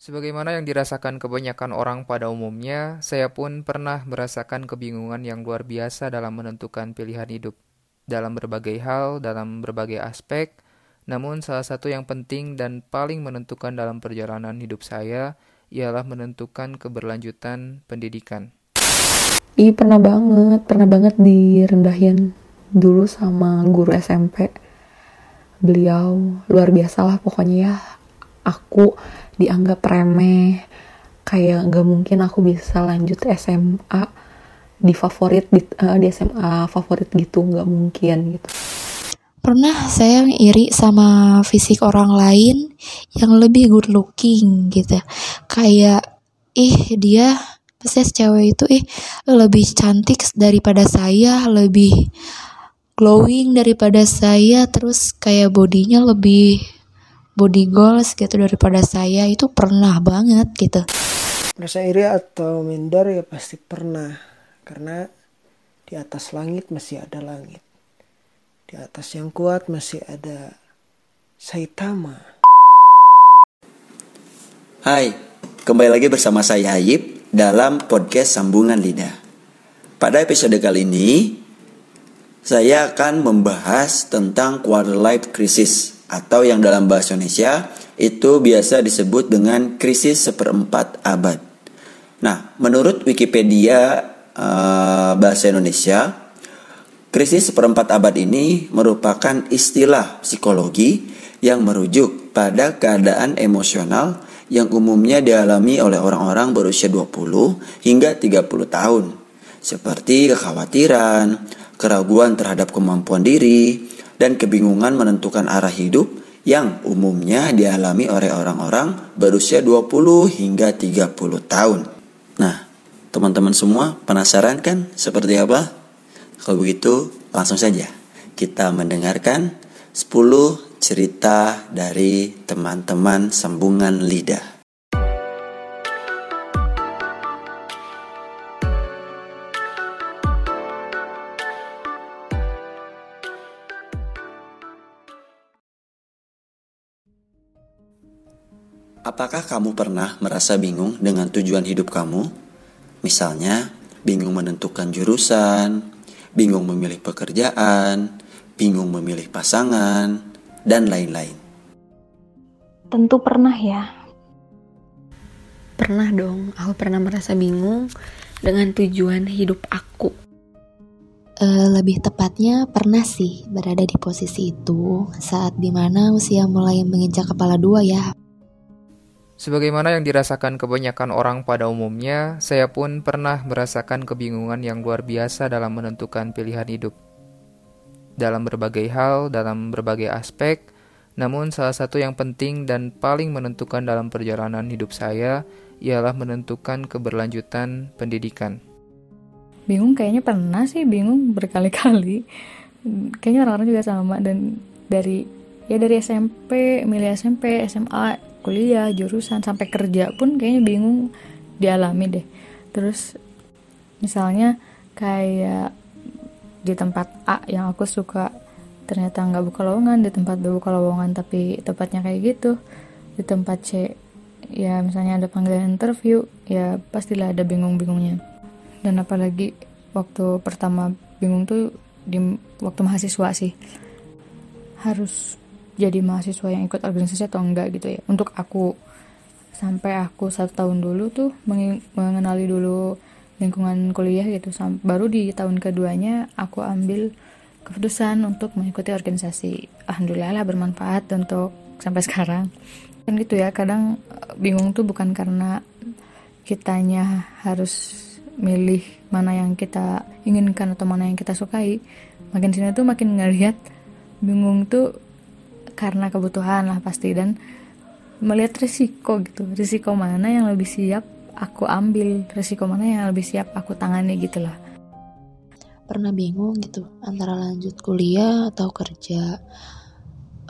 Sebagaimana yang dirasakan kebanyakan orang pada umumnya, saya pun pernah merasakan kebingungan yang luar biasa dalam menentukan pilihan hidup. Dalam berbagai hal, dalam berbagai aspek, namun salah satu yang penting dan paling menentukan dalam perjalanan hidup saya ialah menentukan keberlanjutan pendidikan. Iya pernah banget, pernah banget direndahin dulu sama guru SMP. Beliau luar biasa lah pokoknya ya. Aku dianggap remeh kayak gak mungkin aku bisa lanjut SMA di favorit di, uh, di SMA favorit gitu nggak mungkin gitu. Pernah saya iri sama fisik orang lain yang lebih good looking gitu. Kayak ih dia pasti cewek itu ih lebih cantik daripada saya lebih glowing daripada saya terus kayak bodinya lebih body goals gitu daripada saya itu pernah banget gitu. Merasa iri atau minder ya pasti pernah. Karena di atas langit masih ada langit. Di atas yang kuat masih ada Saitama. Hai, kembali lagi bersama saya Ayib dalam podcast Sambungan Lidah. Pada episode kali ini, saya akan membahas tentang quarter life crisis atau yang dalam bahasa Indonesia itu biasa disebut dengan krisis seperempat abad. Nah, menurut Wikipedia uh, bahasa Indonesia, krisis seperempat abad ini merupakan istilah psikologi yang merujuk pada keadaan emosional yang umumnya dialami oleh orang-orang berusia 20 hingga 30 tahun, seperti kekhawatiran, keraguan terhadap kemampuan diri, dan kebingungan menentukan arah hidup yang umumnya dialami oleh orang-orang berusia 20 hingga 30 tahun. Nah, teman-teman semua penasaran kan seperti apa? Kalau begitu, langsung saja kita mendengarkan 10 cerita dari teman-teman sambungan lidah. Apakah kamu pernah merasa bingung dengan tujuan hidup kamu? Misalnya, bingung menentukan jurusan, bingung memilih pekerjaan, bingung memilih pasangan, dan lain-lain. Tentu pernah ya. Pernah dong, aku pernah merasa bingung dengan tujuan hidup aku. Uh, lebih tepatnya pernah sih berada di posisi itu saat di mana usia mulai menginjak kepala dua ya. Sebagaimana yang dirasakan kebanyakan orang pada umumnya, saya pun pernah merasakan kebingungan yang luar biasa dalam menentukan pilihan hidup. Dalam berbagai hal, dalam berbagai aspek, namun salah satu yang penting dan paling menentukan dalam perjalanan hidup saya ialah menentukan keberlanjutan pendidikan. Bingung kayaknya pernah sih, bingung berkali-kali. Kayaknya orang-orang juga sama dan dari ya dari SMP, milih SMP, SMA, kuliah jurusan sampai kerja pun kayaknya bingung dialami deh. Terus misalnya kayak di tempat A yang aku suka ternyata nggak buka lowongan di tempat B buka lowongan tapi tempatnya kayak gitu. Di tempat C ya misalnya ada panggilan interview ya pastilah ada bingung-bingungnya. Dan apalagi waktu pertama bingung tuh di waktu mahasiswa sih. Harus jadi mahasiswa yang ikut organisasi atau enggak gitu ya. Untuk aku sampai aku satu tahun dulu tuh mengenali dulu lingkungan kuliah gitu. Baru di tahun keduanya aku ambil keputusan untuk mengikuti organisasi. Alhamdulillah lah bermanfaat untuk sampai sekarang. Kan gitu ya kadang eh, bingung tuh bukan karena kitanya harus milih mana yang kita inginkan atau mana yang kita sukai. Makin sini tuh makin ngelihat bingung tuh karena kebutuhan lah pasti. Dan melihat risiko gitu. Risiko mana yang lebih siap aku ambil? Risiko mana yang lebih siap aku tangani gitu lah. Pernah bingung gitu antara lanjut kuliah atau kerja.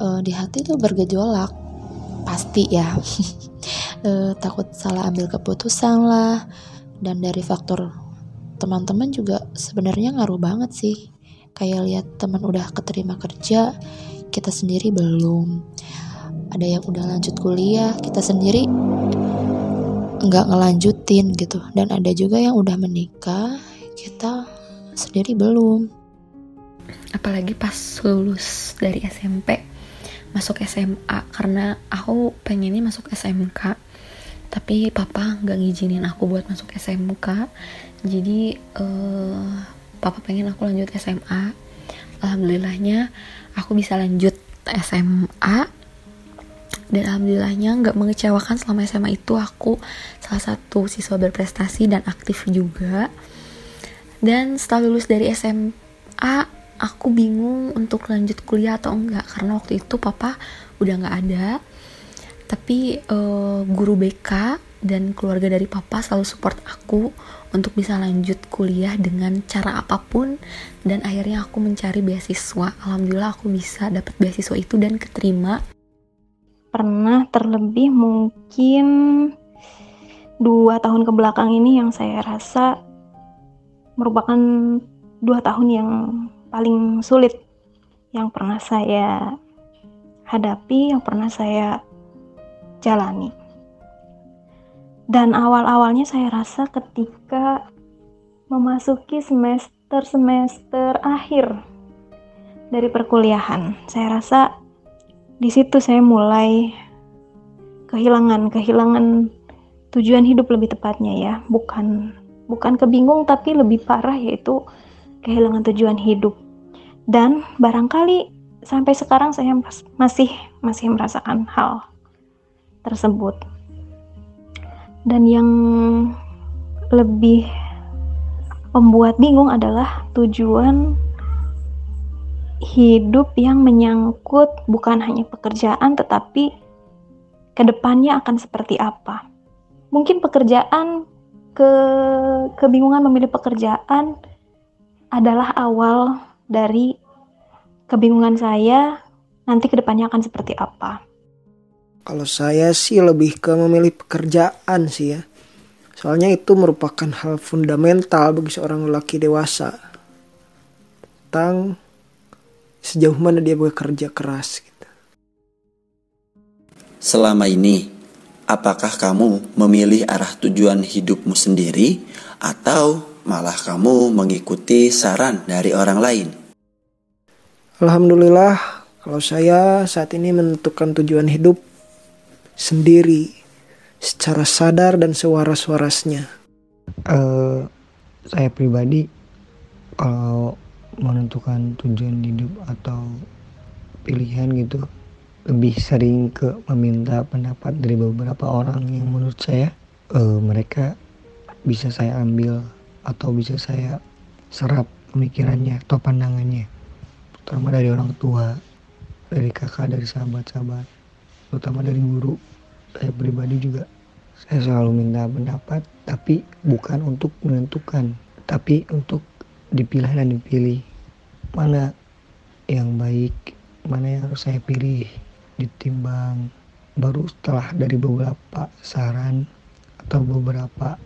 Uh, di hati tuh bergejolak. Pasti ya. Uh, takut salah ambil keputusan lah. Dan dari faktor teman-teman juga sebenarnya ngaruh banget sih. Kayak lihat teman udah keterima kerja kita sendiri belum. Ada yang udah lanjut kuliah kita sendiri nggak ngelanjutin gitu. Dan ada juga yang udah menikah kita sendiri belum. Apalagi pas lulus dari SMP masuk SMA karena aku pengennya masuk SMK tapi papa nggak ngizinin aku buat masuk SMK jadi uh, papa pengen aku lanjut SMA alhamdulillahnya aku bisa lanjut SMA dan alhamdulillahnya nggak mengecewakan selama SMA itu aku salah satu siswa berprestasi dan aktif juga. Dan setelah lulus dari SMA aku bingung untuk lanjut kuliah atau enggak karena waktu itu papa udah nggak ada. Tapi uh, guru BK dan keluarga dari papa selalu support aku untuk bisa lanjut kuliah dengan cara apa pun. Dan akhirnya aku mencari beasiswa. Alhamdulillah aku bisa dapat beasiswa itu dan keterima. Pernah terlebih mungkin dua tahun ke belakang ini yang saya rasa merupakan dua tahun yang paling sulit yang pernah saya hadapi, yang pernah saya jalani. Dan awal-awalnya saya rasa ketika memasuki semester-semester akhir dari perkuliahan, saya rasa di situ saya mulai kehilangan kehilangan tujuan hidup lebih tepatnya ya. Bukan bukan kebingung tapi lebih parah yaitu kehilangan tujuan hidup. Dan barangkali sampai sekarang saya masih masih merasakan hal tersebut dan yang lebih membuat bingung adalah tujuan hidup yang menyangkut bukan hanya pekerjaan tetapi ke depannya akan seperti apa. Mungkin pekerjaan ke kebingungan memilih pekerjaan adalah awal dari kebingungan saya nanti ke depannya akan seperti apa. Kalau saya sih lebih ke memilih pekerjaan sih ya. Soalnya itu merupakan hal fundamental bagi seorang lelaki dewasa. Tentang sejauh mana dia bekerja keras gitu. Selama ini, apakah kamu memilih arah tujuan hidupmu sendiri atau malah kamu mengikuti saran dari orang lain? Alhamdulillah, kalau saya saat ini menentukan tujuan hidup sendiri secara sadar dan sewaras-warasnya. Uh, saya pribadi kalau menentukan tujuan hidup atau pilihan gitu lebih sering ke meminta pendapat dari beberapa orang yang menurut saya uh, mereka bisa saya ambil atau bisa saya serap pemikirannya atau pandangannya terutama dari orang tua dari kakak dari sahabat-sahabat terutama dari guru saya pribadi juga saya selalu minta pendapat tapi bukan untuk menentukan tapi untuk dipilah dan dipilih. Mana yang baik mana yang harus saya pilih ditimbang. Baru setelah dari beberapa saran atau beberapa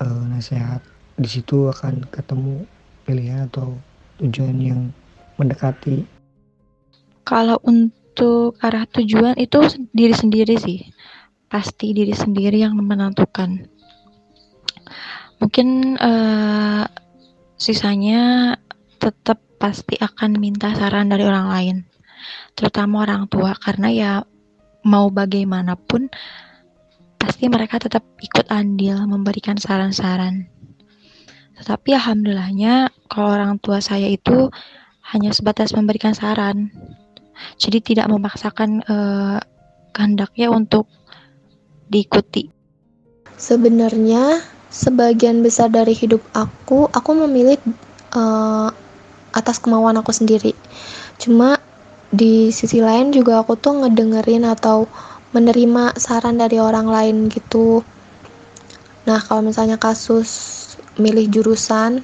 uh, nasihat di situ akan ketemu pilihan atau tujuan yang mendekati. Kalau untuk arah tujuan itu diri sendiri sih pasti diri sendiri yang menentukan mungkin uh, sisanya tetap pasti akan minta saran dari orang lain, terutama orang tua, karena ya mau bagaimanapun pasti mereka tetap ikut andil memberikan saran-saran. Tetapi alhamdulillahnya kalau orang tua saya itu hanya sebatas memberikan saran, jadi tidak memaksakan uh, kehendaknya untuk diikuti. Sebenarnya sebagian besar dari hidup aku, aku memilih uh, atas kemauan aku sendiri. Cuma di sisi lain juga aku tuh ngedengerin atau menerima saran dari orang lain gitu. Nah kalau misalnya kasus milih jurusan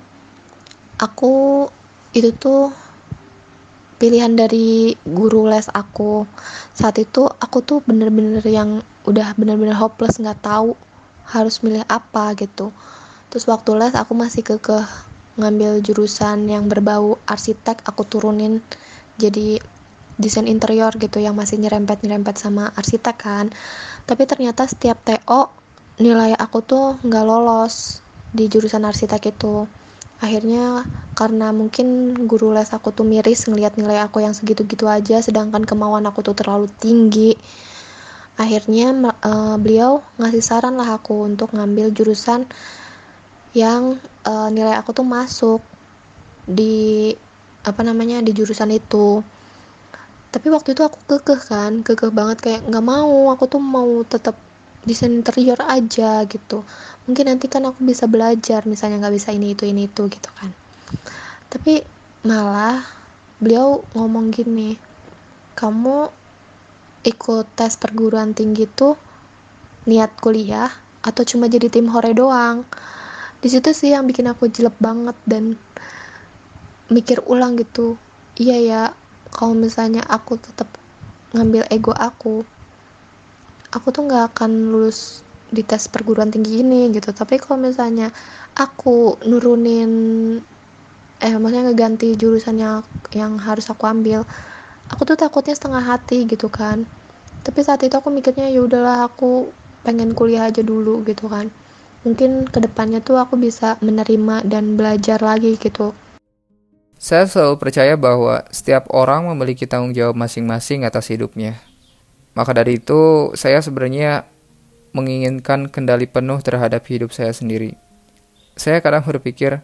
aku itu tuh pilihan dari guru les aku. Saat itu aku tuh bener-bener yang udah bener-bener hopeless nggak tahu harus milih apa gitu. Terus waktu les aku masih kekeh ngambil jurusan yang berbau arsitek aku turunin jadi desain interior gitu yang masih nyerempet-nyerempet sama arsitek kan. Tapi ternyata setiap TO nilai aku tuh nggak lolos di jurusan arsitek itu. Akhirnya karena mungkin guru les aku tuh miris ngelihat nilai aku yang segitu-gitu aja sedangkan kemauan aku tuh terlalu tinggi akhirnya uh, beliau ngasih saran lah aku untuk ngambil jurusan yang uh, nilai aku tuh masuk di apa namanya di jurusan itu. Tapi waktu itu aku kekeh kan kekeh banget kayak nggak mau aku tuh mau tetap desain interior aja gitu. Mungkin nanti kan aku bisa belajar misalnya nggak bisa ini itu ini itu gitu kan. Tapi malah beliau ngomong gini kamu ikut tes perguruan tinggi tuh niat kuliah atau cuma jadi tim hore doang? Di situ sih yang bikin aku jelek banget dan mikir ulang gitu iya ya kalau misalnya aku tetap ngambil ego aku aku tuh nggak akan lulus di tes perguruan tinggi ini gitu. Tapi kalau misalnya aku nurunin eh maksudnya ngeganti jurusan yang yang harus aku ambil aku tuh takutnya setengah hati gitu kan. Tapi saat itu aku mikirnya ya udahlah aku pengen kuliah aja dulu gitu kan. Mungkin ke depannya tuh aku bisa menerima dan belajar lagi gitu. Saya selalu percaya bahwa setiap orang memiliki tanggung jawab masing-masing atas hidupnya. Maka dari itu, saya sebenarnya menginginkan kendali penuh terhadap hidup saya sendiri. Saya kadang berpikir,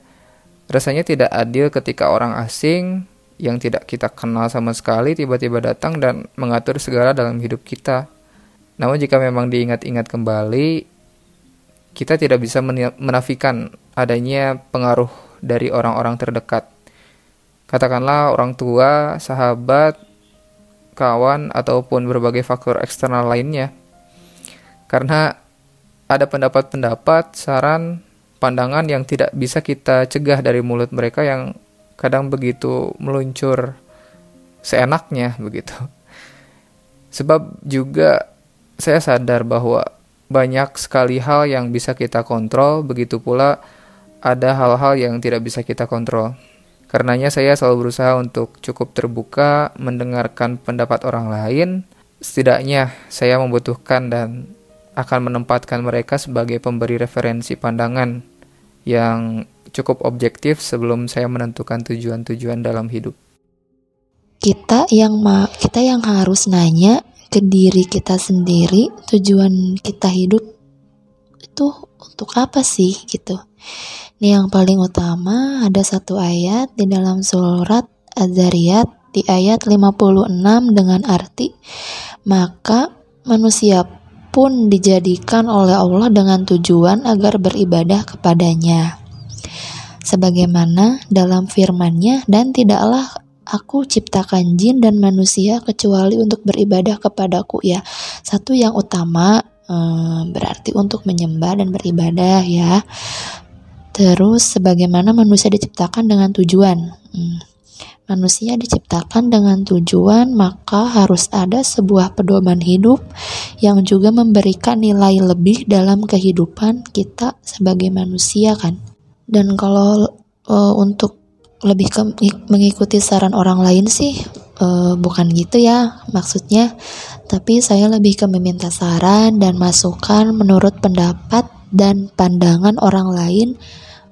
rasanya tidak adil ketika orang asing yang tidak kita kenal sama sekali tiba-tiba datang dan mengatur segala dalam hidup kita. Namun jika memang diingat-ingat kembali, kita tidak bisa menafikan adanya pengaruh dari orang-orang terdekat. Katakanlah orang tua, sahabat, kawan, ataupun berbagai faktor eksternal lainnya. Karena ada pendapat-pendapat, saran, pandangan yang tidak bisa kita cegah dari mulut mereka yang kadang begitu meluncur seenaknya begitu. Sebab juga saya sadar bahwa banyak sekali hal yang bisa kita kontrol, begitu pula ada hal-hal yang tidak bisa kita kontrol. Karenanya saya selalu berusaha untuk cukup terbuka mendengarkan pendapat orang lain. Setidaknya saya membutuhkan dan akan menempatkan mereka sebagai pemberi referensi pandangan yang cukup objektif sebelum saya menentukan tujuan-tujuan dalam hidup. Kita yang ma kita yang harus nanya ke diri kita sendiri tujuan kita hidup itu untuk apa sih gitu ini yang paling utama ada satu ayat di dalam surat Az-Zariyat di ayat 56 dengan arti maka manusia pun dijadikan oleh Allah dengan tujuan agar beribadah kepadanya. Sebagaimana dalam firman-Nya dan tidaklah aku ciptakan jin dan manusia kecuali untuk beribadah kepadaku ya. Satu yang utama eh, berarti untuk menyembah dan beribadah ya. Terus sebagaimana manusia diciptakan dengan tujuan. Hmm. Manusia diciptakan dengan tujuan, maka harus ada sebuah pedoman hidup yang juga memberikan nilai lebih dalam kehidupan kita sebagai manusia kan. Dan kalau uh, untuk lebih ke mengikuti saran orang lain sih uh, bukan gitu ya maksudnya, tapi saya lebih ke meminta saran dan masukan menurut pendapat dan pandangan orang lain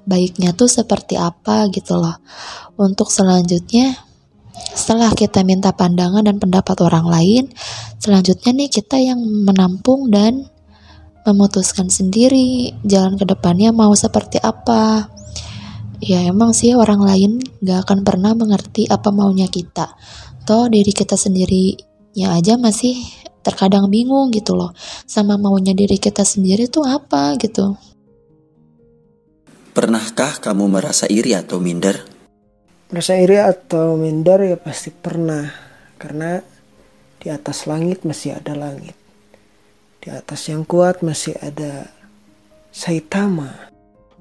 baiknya tuh seperti apa gitu loh. Untuk selanjutnya setelah kita minta pandangan dan pendapat orang lain, selanjutnya nih kita yang menampung dan memutuskan sendiri jalan ke depannya mau seperti apa. Ya emang sih orang lain gak akan pernah mengerti apa maunya kita. Toh diri kita sendirinya aja masih terkadang bingung gitu loh sama maunya diri kita sendiri tuh apa gitu Pernahkah kamu merasa iri atau minder? Merasa iri atau minder ya pasti pernah. Karena di atas langit masih ada langit. Di atas yang kuat masih ada Saitama.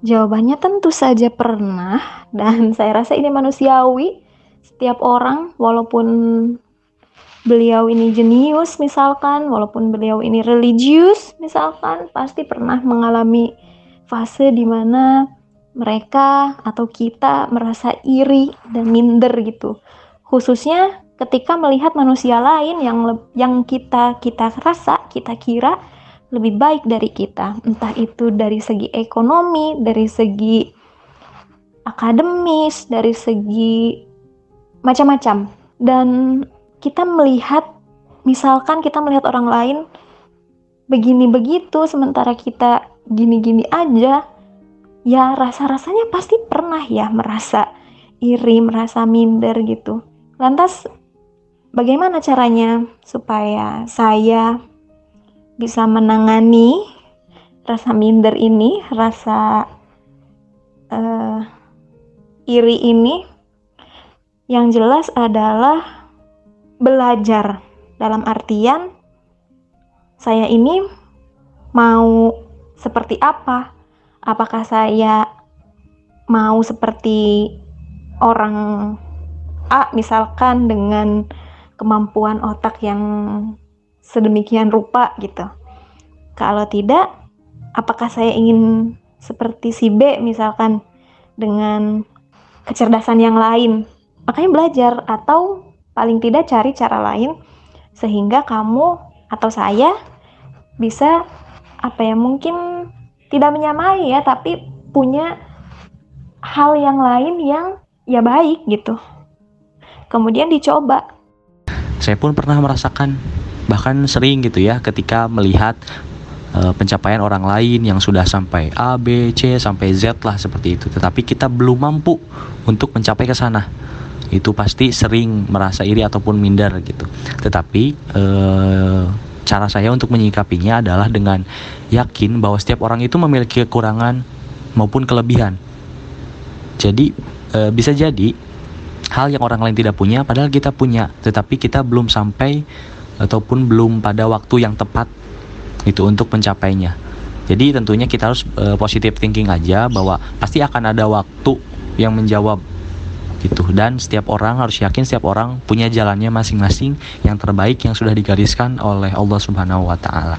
Jawabannya tentu saja pernah dan saya rasa ini manusiawi. Setiap orang walaupun beliau ini jenius misalkan, walaupun beliau ini religius misalkan, pasti pernah mengalami fase di mana mereka atau kita merasa iri dan minder gitu. Khususnya ketika melihat manusia lain yang yang kita kita rasa, kita kira lebih baik dari kita, entah itu dari segi ekonomi, dari segi akademis, dari segi macam-macam. Dan kita melihat, misalkan kita melihat orang lain begini begitu, sementara kita gini-gini aja, ya rasa-rasanya pasti pernah ya merasa iri, merasa minder gitu. Lantas, bagaimana caranya supaya saya bisa menangani rasa minder ini, rasa uh, iri ini, yang jelas adalah belajar dalam artian saya ini mau seperti apa? Apakah saya mau seperti orang A misalkan dengan kemampuan otak yang sedemikian rupa gitu. Kalau tidak, apakah saya ingin seperti si B misalkan dengan kecerdasan yang lain? Makanya belajar atau paling tidak cari cara lain sehingga kamu atau saya bisa apa ya mungkin tidak menyamai ya tapi punya hal yang lain yang ya baik gitu. Kemudian dicoba. Saya pun pernah merasakan bahkan sering gitu ya ketika melihat uh, pencapaian orang lain yang sudah sampai A, B, C sampai Z lah seperti itu. Tetapi kita belum mampu untuk mencapai ke sana. Itu pasti sering merasa iri ataupun minder gitu. Tetapi uh, cara saya untuk menyikapinya adalah dengan yakin bahwa setiap orang itu memiliki kekurangan maupun kelebihan. Jadi uh, bisa jadi hal yang orang lain tidak punya padahal kita punya, tetapi kita belum sampai ataupun belum pada waktu yang tepat itu untuk mencapainya. Jadi tentunya kita harus uh, positive thinking aja bahwa pasti akan ada waktu yang menjawab gitu dan setiap orang harus yakin setiap orang punya jalannya masing-masing yang terbaik yang sudah digariskan oleh Allah Subhanahu wa taala.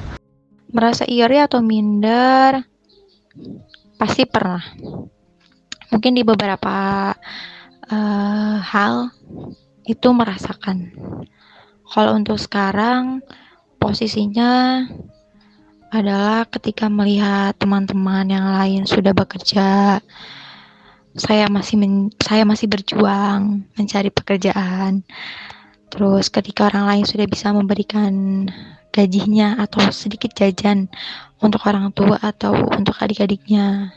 Merasa iri atau minder pasti pernah. Mungkin di beberapa uh, hal itu merasakan kalau untuk sekarang posisinya adalah ketika melihat teman-teman yang lain sudah bekerja, saya masih men, saya masih berjuang mencari pekerjaan. Terus ketika orang lain sudah bisa memberikan gajinya atau sedikit jajan untuk orang tua atau untuk adik-adiknya.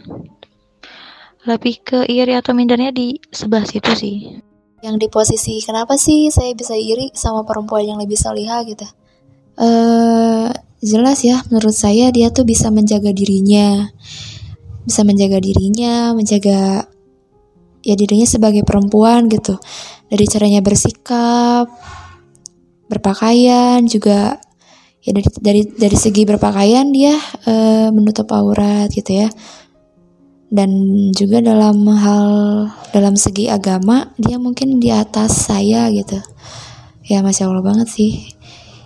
Lebih ke iri atau mindernya di sebelah situ sih. Yang di posisi kenapa sih saya bisa iri sama perempuan yang lebih salihah gitu? Uh, jelas ya menurut saya dia tuh bisa menjaga dirinya. Bisa menjaga dirinya menjaga ya dirinya sebagai perempuan gitu. Dari caranya bersikap berpakaian juga ya dari dari dari segi berpakaian dia uh, menutup aurat gitu ya dan juga dalam hal dalam segi agama dia mungkin di atas saya gitu. Ya masya allah banget sih.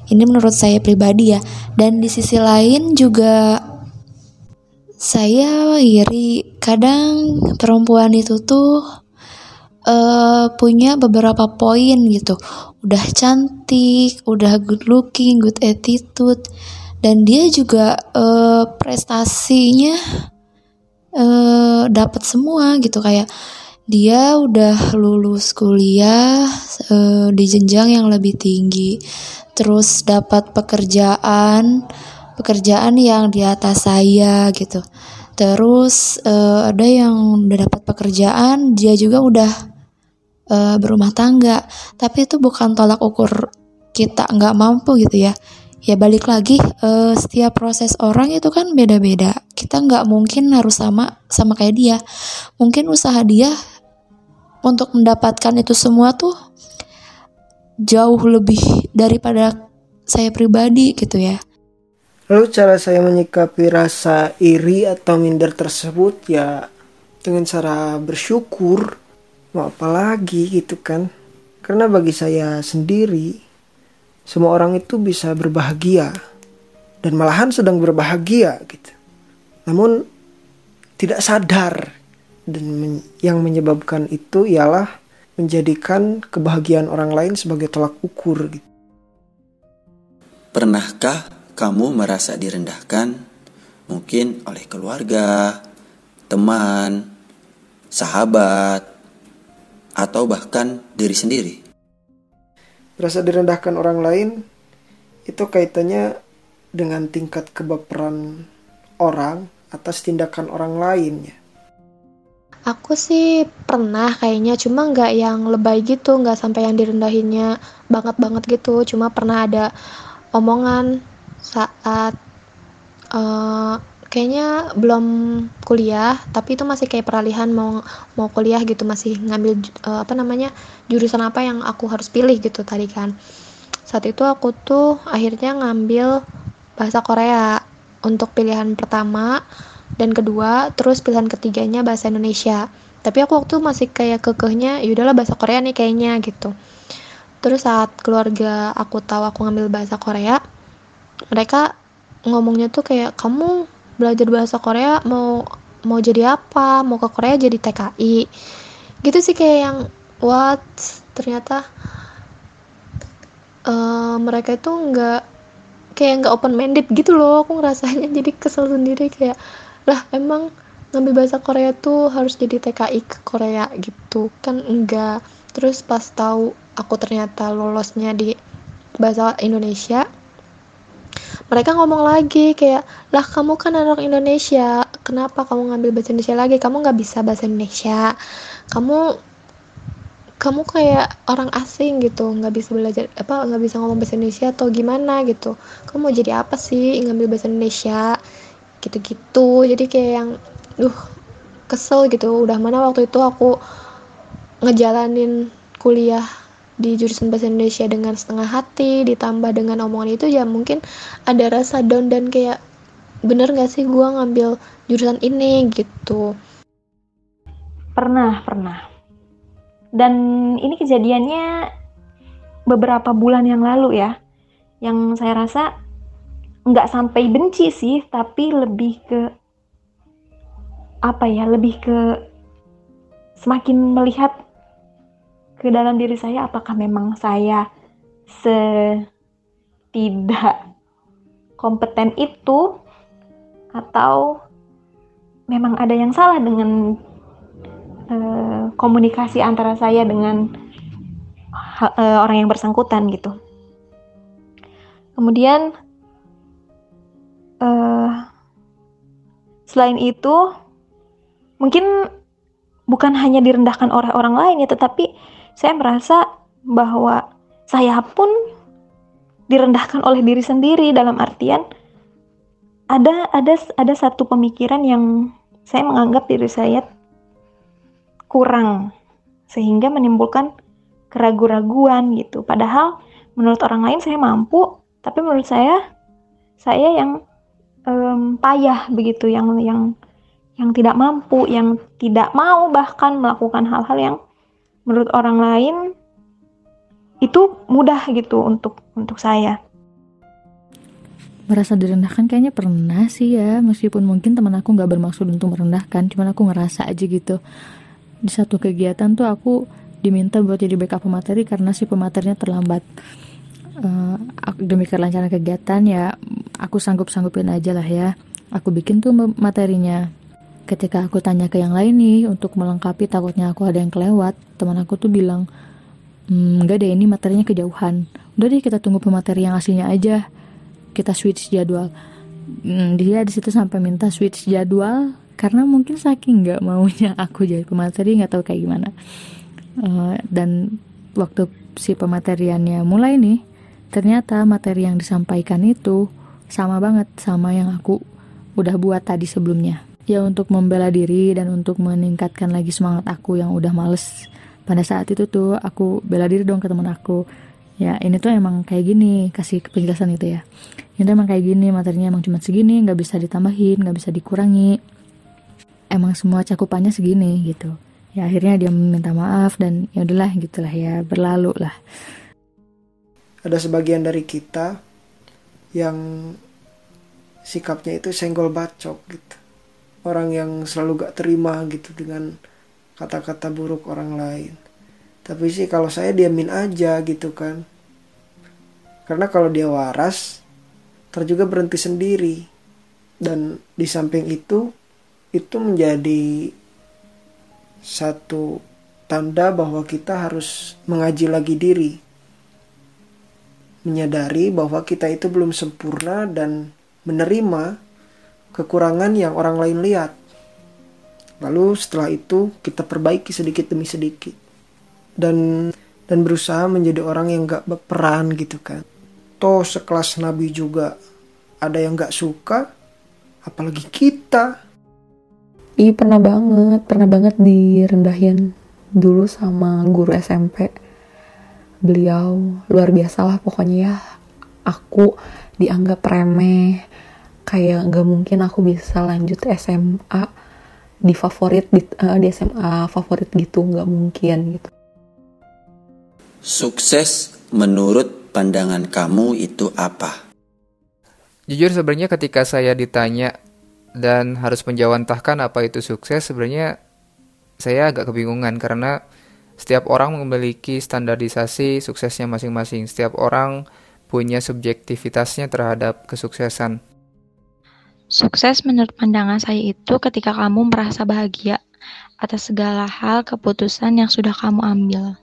Ini menurut saya pribadi ya. Dan di sisi lain juga saya iri. Kadang perempuan itu tuh uh, punya beberapa poin gitu. Udah cantik udah good looking good attitude. Dan dia juga uh, prestasinya uh, dapat semua gitu. Kayak dia udah lulus kuliah uh, di jenjang yang lebih tinggi terus dapat pekerjaan pekerjaan yang di atas saya gitu. Terus uh, ada yang udah dapat pekerjaan dia juga udah uh, berumah tangga. Tapi itu bukan tolak ukur kita nggak mampu gitu ya ya balik lagi uh, setiap proses orang itu kan beda-beda. Kita nggak mungkin harus sama sama kayak dia. Mungkin usaha dia untuk mendapatkan itu semua tuh jauh lebih daripada saya pribadi gitu ya. Lalu cara saya menyikapi rasa iri atau minder tersebut ya dengan cara bersyukur. Mau apa lagi gitu kan? Karena bagi saya sendiri semua orang itu bisa berbahagia dan malahan sedang berbahagia gitu. Namun tidak sadar dan men yang menyebabkan itu ialah menjadikan kebahagiaan orang lain sebagai tolak ukur gitu. Pernahkah kamu merasa direndahkan mungkin oleh keluarga, teman, sahabat, atau bahkan diri sendiri. Merasa direndahkan orang lain itu kaitannya dengan tingkat kebaperan orang atas tindakan orang lainnya. Aku sih pernah kayaknya, cuma nggak yang lebay gitu, nggak sampai yang direndahinnya banget-banget gitu. Cuma pernah ada omongan saat uh, kayaknya belum kuliah, tapi itu masih kayak peralihan mau mau kuliah gitu, masih ngambil uh, apa namanya jurusan apa yang aku harus pilih gitu tadi kan. Saat itu aku tuh akhirnya ngambil bahasa Korea untuk pilihan pertama dan kedua terus pilihan ketiganya bahasa Indonesia tapi aku waktu masih kayak kekehnya yaudahlah bahasa Korea nih kayaknya gitu terus saat keluarga aku tahu aku ngambil bahasa Korea mereka ngomongnya tuh kayak kamu belajar bahasa Korea mau mau jadi apa mau ke Korea jadi TKI gitu sih kayak yang what? Ternyata uh, mereka itu nggak kayak nggak open minded gitu loh aku ngerasanya. Jadi kesel sendiri kayak lah emang ngambil bahasa Korea tuh harus jadi TKI ke Korea? Gitu. Kan enggak terus pas tahu aku ternyata lolosnya di bahasa Indonesia mereka ngomong lagi kayak lah kamu kan anak Indonesia kenapa kamu ngambil bahasa Indonesia lagi? Kamu nggak bisa bahasa Indonesia. Kamu kamu kayak orang asing gitu nggak bisa belajar apa nggak bisa ngomong bahasa Indonesia atau gimana gitu. Kamu mau jadi apa sih ngambil bahasa Indonesia? Gitu-gitu. Jadi kayak yang duh kesel gitu. Udah mana waktu itu aku ngejalanin kuliah di jurusan bahasa Indonesia dengan setengah hati ditambah dengan omongan itu ya mungkin ada rasa down dan kayak bener gak sih gue ngambil jurusan ini? gitu. Pernah pernah. Dan ini kejadiannya beberapa bulan yang lalu ya. Yang saya rasa nggak sampai benci sih tapi lebih ke apa ya lebih ke semakin melihat ke dalam diri saya apakah memang saya setidak kompeten itu atau memang ada yang salah dengan uh, komunikasi antara saya dengan uh, orang yang bersangkutan gitu. Kemudian uh, selain itu mungkin bukan hanya direndahkan oleh orang lain ya tetapi saya merasa bahwa saya pun direndahkan oleh diri sendiri dalam artian ada ada ada satu pemikiran yang saya menganggap diri saya kurang sehingga menimbulkan keraguan-raguan gitu. Padahal menurut orang lain saya mampu tapi menurut saya saya yang um, payah begitu yang yang yang tidak mampu yang tidak mau bahkan melakukan hal-hal yang menurut orang lain itu mudah gitu untuk untuk saya. Merasa direndahkan kayaknya pernah sih ya meskipun mungkin teman aku nggak bermaksud untuk merendahkan cuman aku ngerasa aja gitu. Di satu kegiatan tuh aku diminta buat jadi backup pemateri karena si pematerinya terlambat. Uh, demi kelancaran kegiatan ya aku sanggup sanggupin aja lah ya. Aku bikin tuh materinya ketika aku tanya ke yang lain nih untuk melengkapi takutnya aku ada yang kelewat teman aku tuh bilang hmm, enggak deh ini materinya kejauhan. Udah deh kita tunggu pemateri yang aslinya aja. Kita switch jadwal. Hmm, dia di situ sampai minta switch jadwal karena mungkin saking nggak maunya aku jadi pemateri nggak tahu kayak gimana. Uh, dan waktu si pemateriannya mulai nih ternyata materi yang disampaikan itu sama banget sama yang aku udah buat tadi sebelumnya. Ya untuk membela diri dan untuk meningkatkan lagi semangat aku yang udah males pada saat itu tuh aku bela diri dong ke temen aku. Ya ini tuh emang kayak gini kasih penjelasan itu ya. Ini tuh emang kayak gini materinya emang cuma segini nggak bisa ditambahin nggak bisa dikurangi. Emang semua cakupannya segini gitu. Ya akhirnya dia meminta maaf dan ya udahlah gitulah ya berlalu lah. Ada sebagian dari kita yang sikapnya itu senggol bacok gitu orang yang selalu gak terima gitu dengan kata-kata buruk orang lain. Tapi sih kalau saya diamin aja gitu kan. Karena kalau dia waras ter juga berhenti sendiri. Dan di samping itu itu menjadi satu tanda bahwa kita harus mengaji lagi diri. Menyadari bahwa kita itu belum sempurna dan menerima kekurangan yang orang lain lihat. Lalu setelah itu kita perbaiki sedikit demi sedikit. Dan dan berusaha menjadi orang yang gak berperan gitu kan. Toh sekelas Nabi juga ada yang gak suka, apalagi kita. Iya pernah banget, pernah banget direndahin dulu sama guru SMP beliau luar biasa lah pokoknya ya aku dianggap remeh kayak nggak mungkin aku bisa lanjut SMA di favorit di, uh, di SMA favorit gitu nggak mungkin gitu sukses menurut pandangan kamu itu apa jujur sebenarnya ketika saya ditanya dan harus menjawantahkan apa itu sukses sebenarnya saya agak kebingungan karena setiap orang memiliki standarisasi suksesnya masing-masing. Setiap orang punya subjektivitasnya terhadap kesuksesan. Sukses menurut pandangan saya itu ketika kamu merasa bahagia atas segala hal keputusan yang sudah kamu ambil.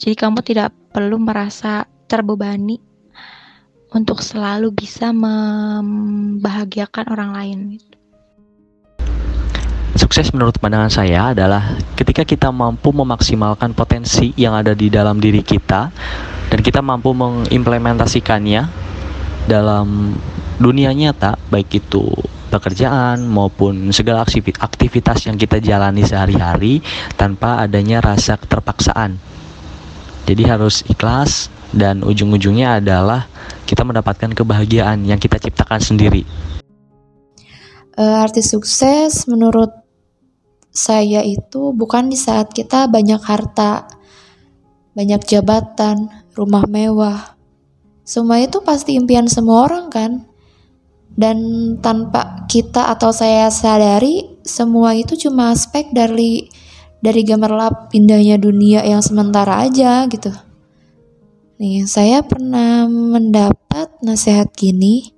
Jadi kamu tidak perlu merasa terbebani untuk selalu bisa membahagiakan orang lain. Sukses menurut pandangan saya adalah ketika kita mampu memaksimalkan potensi yang ada di dalam diri kita dan kita mampu mengimplementasikannya dalam dunia nyata baik itu pekerjaan maupun segala aktivitas yang kita jalani sehari-hari tanpa adanya rasa keterpaksaan. Jadi harus ikhlas dan ujung-ujungnya adalah kita mendapatkan kebahagiaan yang kita ciptakan sendiri. Uh, arti sukses menurut saya itu bukan di saat kita banyak harta, banyak jabatan, rumah mewah. Semua itu pasti impian semua orang kan? Dan tanpa kita atau saya sadari, semua itu cuma aspek dari dari gemerlap indahnya dunia yang sementara aja gitu. Nih, saya pernah mendapat nasihat gini,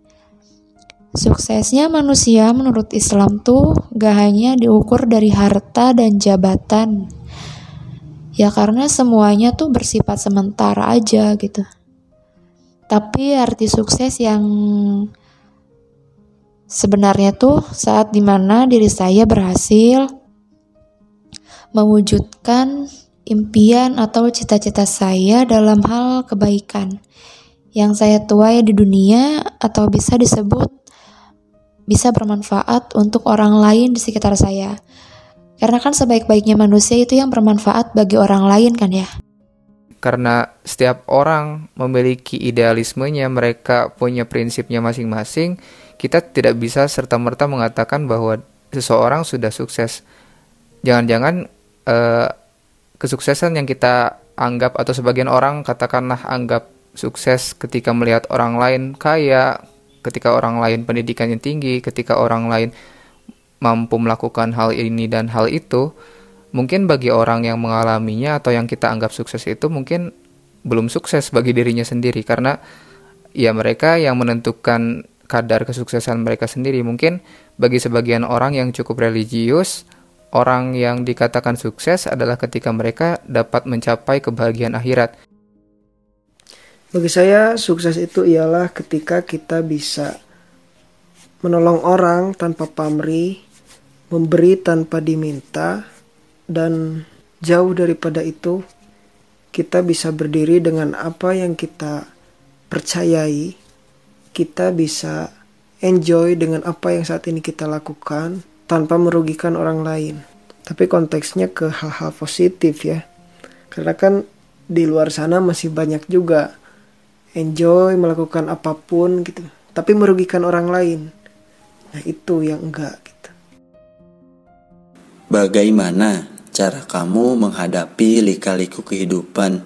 Suksesnya manusia menurut Islam tuh gak hanya diukur dari harta dan jabatan. Ya karena semuanya tuh bersifat sementara aja gitu. Tapi arti sukses yang sebenarnya tuh saat di mana diri saya berhasil mewujudkan impian atau cita-cita saya dalam hal kebaikan yang saya tuai di dunia atau bisa disebut bisa bermanfaat untuk orang lain di sekitar saya. Karena kan sebaik-baiknya manusia itu yang bermanfaat bagi orang lain kan ya. Karena setiap orang memiliki idealismenya, mereka punya prinsipnya masing-masing, kita tidak bisa serta-merta mengatakan bahwa seseorang sudah sukses. Jangan-jangan eh, kesuksesan yang kita anggap atau sebagian orang katakanlah anggap sukses ketika melihat orang lain kaya, ketika orang lain pendidikannya tinggi, ketika orang lain mampu melakukan hal ini dan hal itu, mungkin bagi orang yang mengalaminya atau yang kita anggap sukses itu mungkin belum sukses bagi dirinya sendiri karena ya mereka yang menentukan kadar kesuksesan mereka sendiri. Mungkin bagi sebagian orang yang cukup religius, orang yang dikatakan sukses adalah ketika mereka dapat mencapai kebahagiaan akhirat. Bagi saya, sukses itu ialah ketika kita bisa menolong orang tanpa pamrih, memberi tanpa diminta, dan jauh daripada itu, kita bisa berdiri dengan apa yang kita percayai, kita bisa enjoy dengan apa yang saat ini kita lakukan tanpa merugikan orang lain. Tapi konteksnya ke hal-hal positif ya. Karena kan di luar sana masih banyak juga enjoy melakukan apa pun gitu. Tapi merugikan orang lain. Nah itu yang enggak gitu. Bagaimana cara kamu menghadapi lika-liku kehidupan?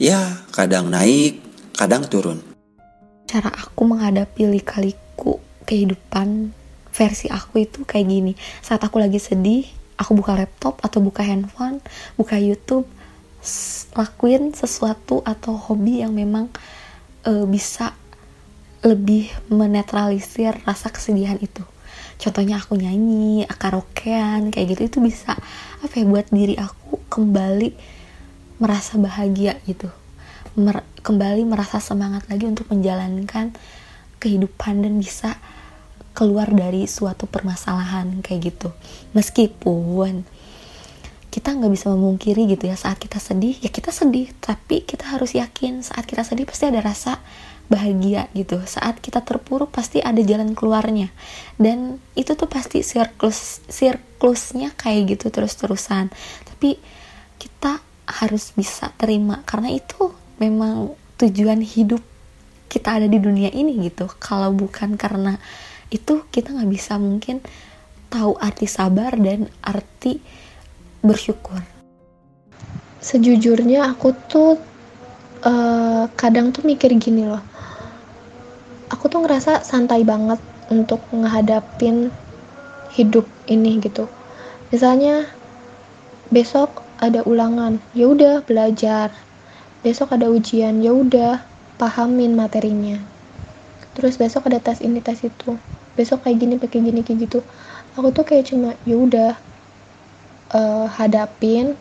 Ya kadang naik kadang turun cara aku menghadapi lika-liku kehidupan versi aku itu kayak gini. Saat aku lagi sedih aku buka laptop atau buka handphone buka YouTube lakuin sesuatu atau hobi yang memang uh, bisa lebih menetralisir rasa kesedihan itu. Contohnya aku nyanyi karaokean kayak gitu itu bisa apa ya buat diri aku kembali merasa bahagia gitu. Mer kembali merasa semangat lagi untuk menjalankan kehidupan dan bisa keluar dari suatu permasalahan kayak gitu. Meskipun kita nggak bisa memungkiri gitu ya saat kita sedih ya kita sedih. Tapi kita harus yakin saat kita sedih pasti ada rasa bahagia gitu. Saat kita terpuruk pasti ada jalan keluarnya. Dan itu tuh pasti siklus siklusnya kayak gitu terus terusan tapi kita harus bisa terima karena itu memang tujuan hidup kita ada di dunia ini gitu. Kalau bukan karena itu kita nggak bisa mungkin tahu arti sabar dan arti bersyukur. Sejujurnya aku tuh uh, kadang tuh mikir gini loh. Aku tuh ngerasa santai banget untuk ngehadapin hidup ini gitu. Misalnya besok ada ulangan ya udah belajar besok ada ujian. Ya udah pahamin materinya. Terus besok ada tes ini tes itu. Besok kayak gini pakai gini kayak gitu. Aku tuh kayak cuma ya udah uh, hadapin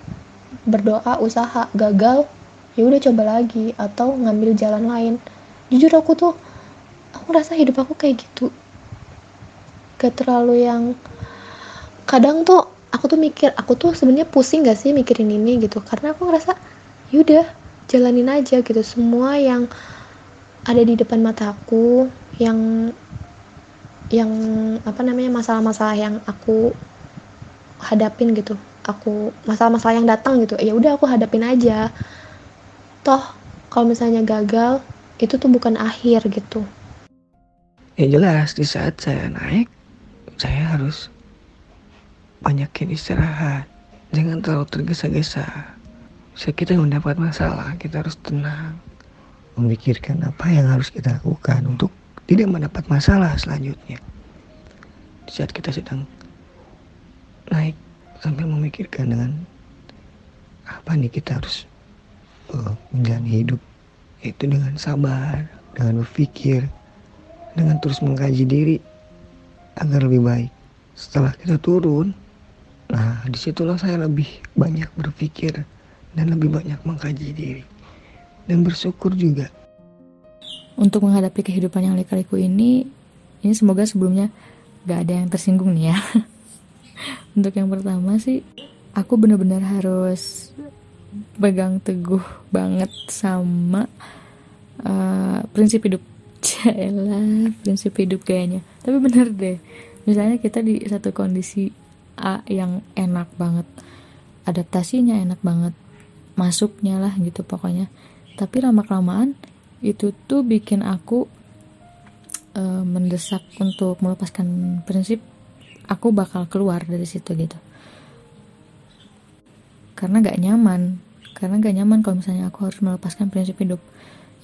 berdoa usaha gagal. Ya udah coba lagi atau ngambil jalan lain. Jujur aku tuh aku ngerasa hidup aku kayak gitu. Gak terlalu yang kadang tuh aku tuh mikir aku tuh sebenarnya pusing gak sih mikirin ini gitu. Karena aku ngerasa yaudah jalanin aja gitu. Semua yang ada di depan mataku yang yang apa namanya masalah-masalah yang aku hadapin gitu. Aku masalah-masalah yang datang gitu. Ya udah aku hadapin aja. Toh kalau misalnya gagal itu tuh bukan akhir gitu. Ya jelas di saat saya naik saya harus banyakin istirahat. Jangan terlalu tergesa-gesa saat kita mendapat masalah kita harus tenang. Memikirkan apa yang harus kita lakukan untuk tidak mendapat masalah selanjutnya. Di saat kita sedang naik sambil memikirkan dengan apa nih kita harus uh, menjalani hidup itu dengan sabar dengan berpikir dengan terus mengkaji diri agar lebih baik. Setelah kita turun nah di situlah saya lebih banyak berpikir dan lebih banyak mengkaji diri. Dan bersyukur juga. Untuk menghadapi kehidupan yang lika-liku ini ini semoga sebelumnya gak ada yang tersinggung nih ya. Untuk yang pertama sih aku bener-bener harus pegang teguh banget sama uh, prinsip hidup. Cela, prinsip hidup kayaknya. Tapi bener deh misalnya kita di satu kondisi A yang enak banget adaptasinya enak banget masuknya lah gitu pokoknya. Tapi lama kelamaan itu tuh bikin aku uh, mendesak untuk melepaskan prinsip aku bakal keluar dari situ gitu. Karena gak nyaman karena gak nyaman kalau misalnya aku harus melepaskan prinsip hidup.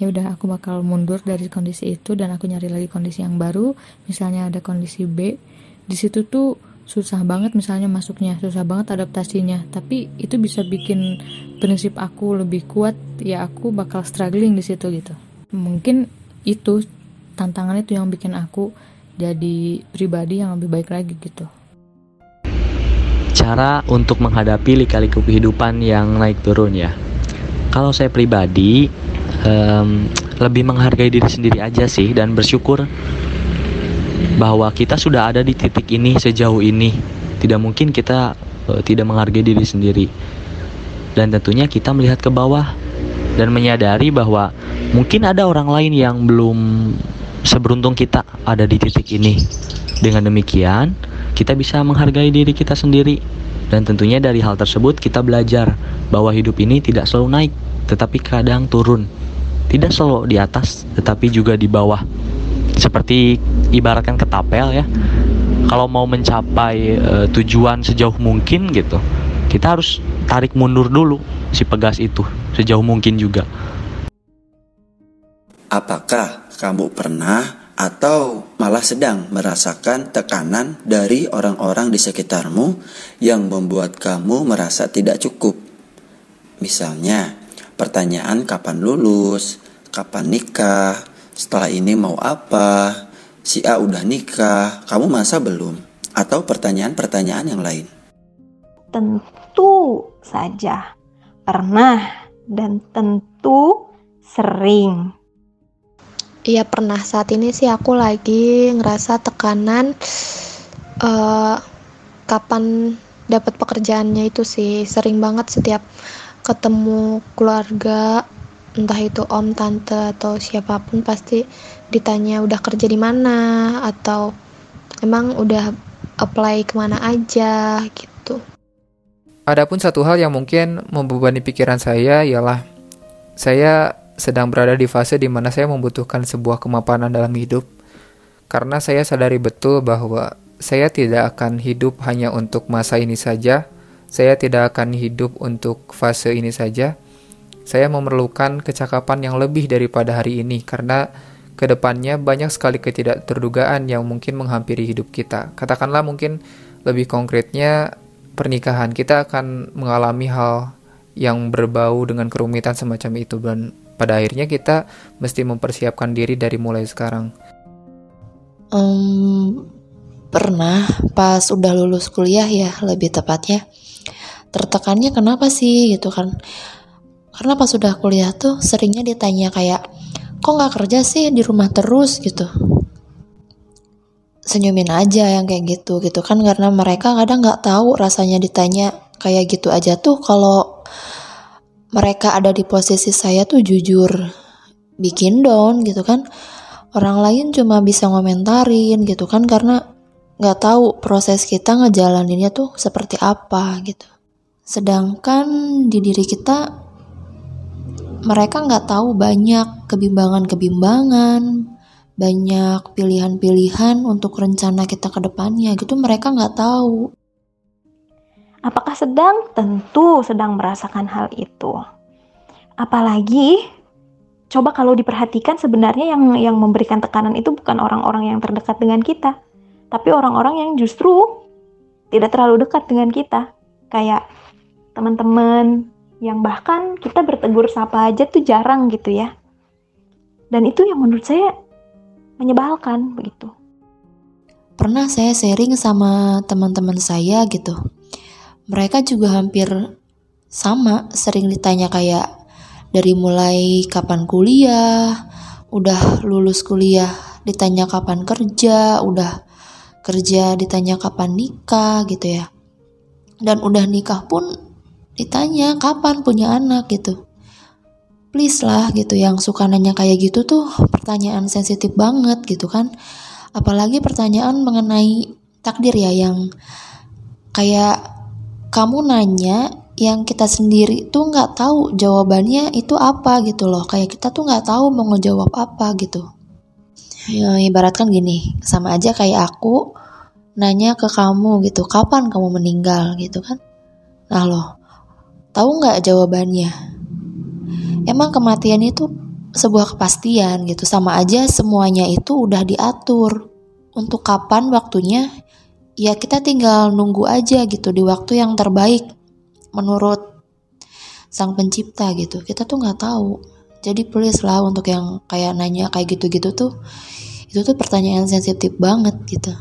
Ya udah aku bakal mundur dari kondisi itu dan aku nyari lagi kondisi yang baru. Misalnya ada kondisi B di situ tuh susah banget misalnya masuknya susah banget adaptasinya. Tapi itu bisa bikin prinsip aku lebih kuat ya aku bakal struggling di situ gitu. Mungkin itu tantangan itu yang bikin aku jadi pribadi yang lebih baik lagi gitu. Cara untuk menghadapi lika-liku kehidupan yang naik turun ya. Kalau saya pribadi um, lebih menghargai diri sendiri aja sih dan bersyukur bahwa kita sudah ada di titik ini sejauh ini tidak mungkin kita uh, tidak menghargai diri sendiri dan tentunya kita melihat ke bawah dan menyadari bahwa mungkin ada orang lain yang belum seberuntung kita ada di titik ini. Dengan demikian, kita bisa menghargai diri kita sendiri. Dan tentunya dari hal tersebut kita belajar bahwa hidup ini tidak selalu naik, tetapi kadang turun. Tidak selalu di atas, tetapi juga di bawah. Seperti ibaratkan ketapel ya. Kalau mau mencapai e, tujuan sejauh mungkin gitu, kita harus tarik mundur dulu si pegas itu sejauh mungkin juga. Apakah kamu pernah atau malah sedang merasakan tekanan dari orang-orang di sekitarmu yang membuat kamu merasa tidak cukup? Misalnya, pertanyaan kapan lulus, kapan nikah, setelah ini mau apa? Si A udah nikah, kamu masa belum? Atau pertanyaan-pertanyaan yang lain? Tentu saja pernah dan tentu sering. Iya pernah saat ini sih aku lagi ngerasa tekanan uh, kapan dapat pekerjaannya itu sih sering banget setiap ketemu keluarga entah itu om tante atau siapa pun pasti ditanya udah kerja di mana atau emang udah apply ke mana aja gitu. Adapun satu hal yang mungkin membebani pikiran saya ialah saya sedang berada di fase di mana saya membutuhkan sebuah kemapanan dalam hidup karena saya sadari betul bahwa saya tidak akan hidup hanya untuk masa ini saja. Saya tidak akan hidup untuk fase ini saja. Saya memerlukan kecakapan yang lebih daripada hari ini karena ke depannya banyak sekali ketidakterdugaan yang mungkin menghampiri hidup kita. Katakanlah mungkin lebih konkretnya pernikahan kita akan mengalami hal yang berbau dengan kerumitan semacam itu dan pada akhirnya kita mesti mempersiapkan diri dari mulai sekarang. Um, pernah pas udah lulus kuliah ya lebih tepatnya tertekannya kenapa sih gitu kan karena pas udah kuliah tuh seringnya ditanya kayak kok nggak kerja sih di rumah terus? gitu. Senyumin aja yang kayak gitu gitu kan. Karena mereka kadang nggak tahu rasanya ditanya kayak gitu aja tuh kalau mereka ada di posisi saya tuh jujur bikin down gitu kan. Orang lain cuma bisa ngomentarin gitu kan karena nggak tahu proses kita ngejalaninnya tuh seperti apa gitu. Sedangkan di diri kita mereka nggak tahu banyak kebimbangan-kebimbangan, banyak pilihan-pilihan untuk rencana kita ke depannya gitu mereka nggak tahu. Apakah sedang? Tentu sedang merasakan hal itu. Apalagi coba kalau diperhatikan sebenarnya yang yang memberikan tekanan itu bukan orang-orang yang terdekat dengan kita, tapi orang-orang yang justru tidak terlalu dekat dengan kita kayak teman-teman yang bahkan kita bertegur sapa aja tuh jarang gitu ya. Dan itu yang menurut saya menyebalkan begitu. Pernah saya sharing sama teman-teman saya gitu. Mereka juga hampir sama sering ditanya kayak dari mulai kapan kuliah? Udah lulus kuliah ditanya kapan kerja? Udah kerja ditanya kapan nikah? gitu ya. Dan udah nikah pun ditanya kapan punya anak? gitu. Please lah gitu yang suka nanya kayak gitu tuh pertanyaan sensitif banget gitu kan. Apalagi pertanyaan mengenai takdir ya yang kayak kamu nanya yang kita sendiri tuh nggak tahu jawabannya itu apa gitu loh. Kayak kita tuh nggak tahu mau ngejawab apa gitu. Ya ibaratkan gini sama aja kayak aku nanya ke kamu gitu kapan kamu meninggal? gitu kan. Nah loh tahu nggak jawabannya? Emang kematian itu sebuah kepastian gitu. Sama aja semuanya itu udah diatur. Untuk kapan waktunya? Ya kita tinggal nunggu aja gitu di waktu yang terbaik menurut sang pencipta gitu. Kita tuh nggak tahu. Jadi please lah untuk yang kayak nanya kayak gitu-gitu tuh. Itu tuh pertanyaan sensitif banget gitu.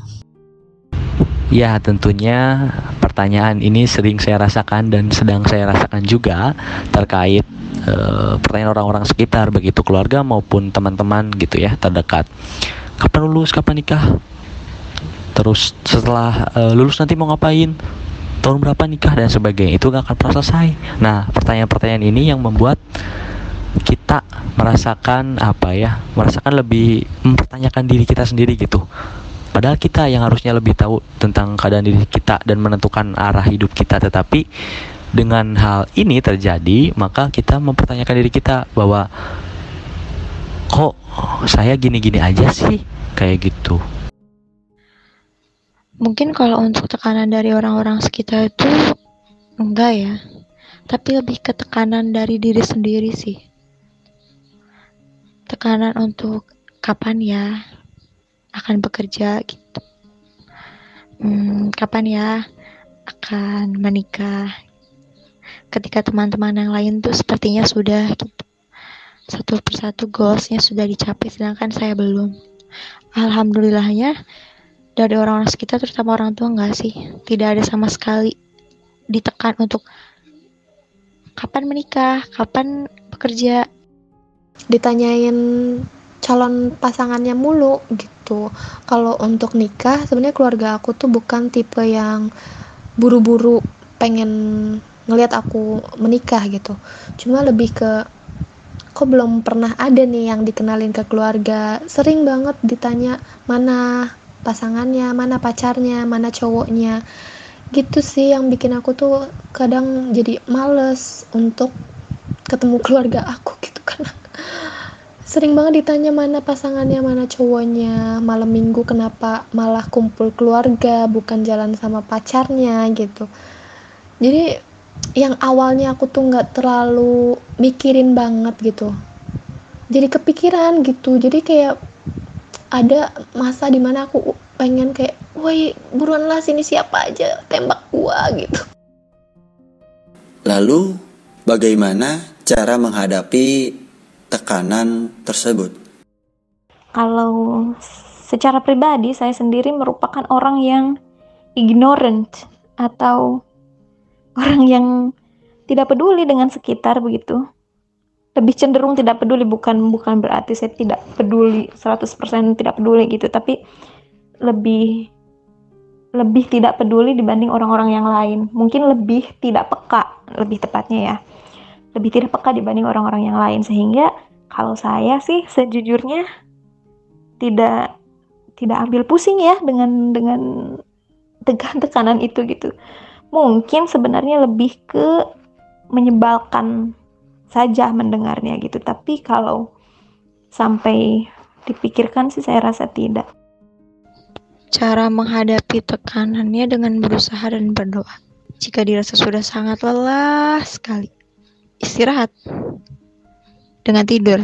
Ya, tentunya pertanyaan ini sering saya rasakan dan sedang saya rasakan juga terkait uh, pertanyaan orang-orang sekitar, begitu keluarga maupun teman-teman gitu ya terdekat. Kapan lulus, kapan nikah? Terus setelah uh, lulus nanti mau ngapain? Tahun berapa nikah dan sebagainya itu gak akan pernah selesai. Nah, pertanyaan-pertanyaan ini yang membuat kita merasakan apa ya merasakan lebih mempertanyakan diri kita sendiri gitu padahal kita yang harusnya lebih tahu tentang keadaan diri kita dan menentukan arah hidup kita. Tetapi dengan hal ini terjadi maka kita mempertanyakan diri kita bahwa kok saya gini-gini aja sih? Kayak gitu. Mungkin kalau untuk tekanan dari orang-orang sekitar itu enggak ya. Tapi lebih ke tekanan dari diri sendiri sih. Tekanan untuk kapan ya akan bekerja gitu hmm, kapan ya akan menikah ketika teman-teman yang lain tuh sepertinya sudah gitu satu satu persatu goalsnya sudah dicapai sedangkan saya belum. Alhamdulillahnya dari orang-orang sekitar terutama orang tua nggak sih tidak ada sama sekali ditekan untuk kapan menikah, kapan bekerja. Ditanyain calon pasangannya mulu gitu. Kalau untuk nikah sebenarnya keluarga aku tuh bukan tipe yang buru-buru pengen ngelihat aku menikah gitu. Cuma lebih ke kok belum pernah ada nih yang dikenalin ke keluarga. Sering banget ditanya mana pasangannya, mana pacarnya, mana cowoknya gitu sih yang bikin aku tuh kadang jadi males untuk ketemu keluarga aku gitu karena sering banget ditanya mana pasangannya mana cowoknya. Malam minggu kenapa malah kumpul keluarga bukan jalan sama pacarnya gitu. Jadi yang awalnya aku tuh nggak terlalu mikirin banget gitu. Jadi kepikiran gitu. Jadi kayak ada masa di mana aku pengen kayak woi buruan lah sini siapa aja tembak gua gitu. Lalu, bagaimana cara menghadapi tekanan tersebut? kalau secara pribadi saya sendiri merupakan orang yang ignorant atau orang yang tidak peduli dengan sekitar begitu. Lebih cenderung tidak peduli bukan bukan berarti saya tidak peduli 100% tidak peduli gitu tapi lebih lebih tidak peduli dibanding orang-orang yang lain. Mungkin lebih tidak peka lebih tepatnya ya lebih tidak peka dibanding orang-orang yang lain. Sehingga kalau saya sih sejujurnya tidak tidak ambil pusing ya dengan dengan tekan tekanan itu gitu. Mungkin sebenarnya lebih ke menyebalkan saja mendengarnya gitu. Tapi kalau sampai dipikirkan sih saya rasa tidak. Cara menghadapi tekanannya dengan berusaha dan berdoa. Jika dirasa sudah sangat lelah sekali, istirahat dengan tidur,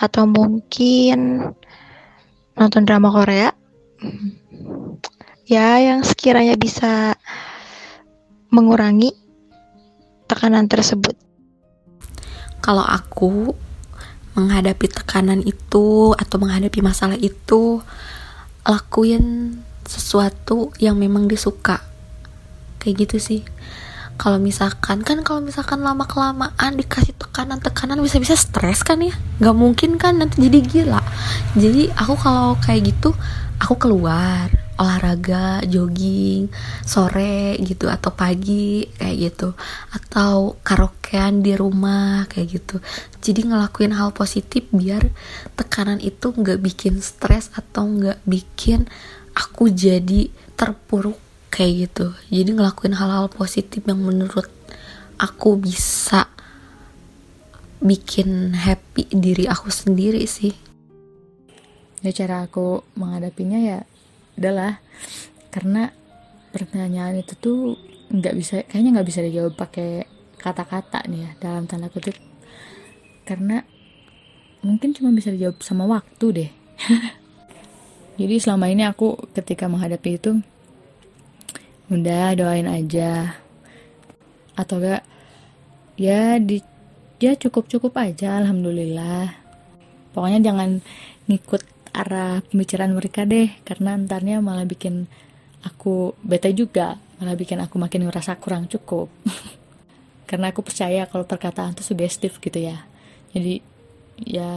atau mungkin nonton drama Korea. Ya, yang sekiranya bisa mengurangi tekanan tersebut. kalau aku menghadapi tekanan itu atau menghadapi masalah itu lakuin sesuatu yang memang disuka kayak gitu sih kalau misalkan kan kalau misalkan lama kelamaan dikasih tekanan tekanan bisa bisa stres kan ya? Nggak mungkin kan nanti jadi gila. Jadi aku kalau kayak gitu aku keluar olahraga jogging sore gitu atau pagi kayak gitu. Atau karaokean di rumah kayak gitu. Jadi ngelakuin hal positif biar tekanan itu nggak bikin stres atau nggak bikin aku jadi terpuruk kayak gitu. Jadi ngelakuin hal-hal positif yang menurut aku bisa bikin happy diri aku sendiri sih. Ya cara aku menghadapinya ya adalah karena pertanyaan itu tuh nggak bisa kayaknya nggak bisa dijawab pakai kata-kata nih ya dalam tanda kutip. Karena mungkin cuma bisa dijawab sama waktu deh. Jadi selama ini aku ketika menghadapi itu udah doain aja. Atau enggak ya di ya cukup cukup aja alhamdulillah. Pokoknya jangan ngikut arah pembicaraan mereka deh karena antarnya malah bikin aku bete juga. Malah bikin aku makin ngerasa kurang cukup. Karena aku percaya kalau perkataan itu sugestif gitu ya. Jadi ya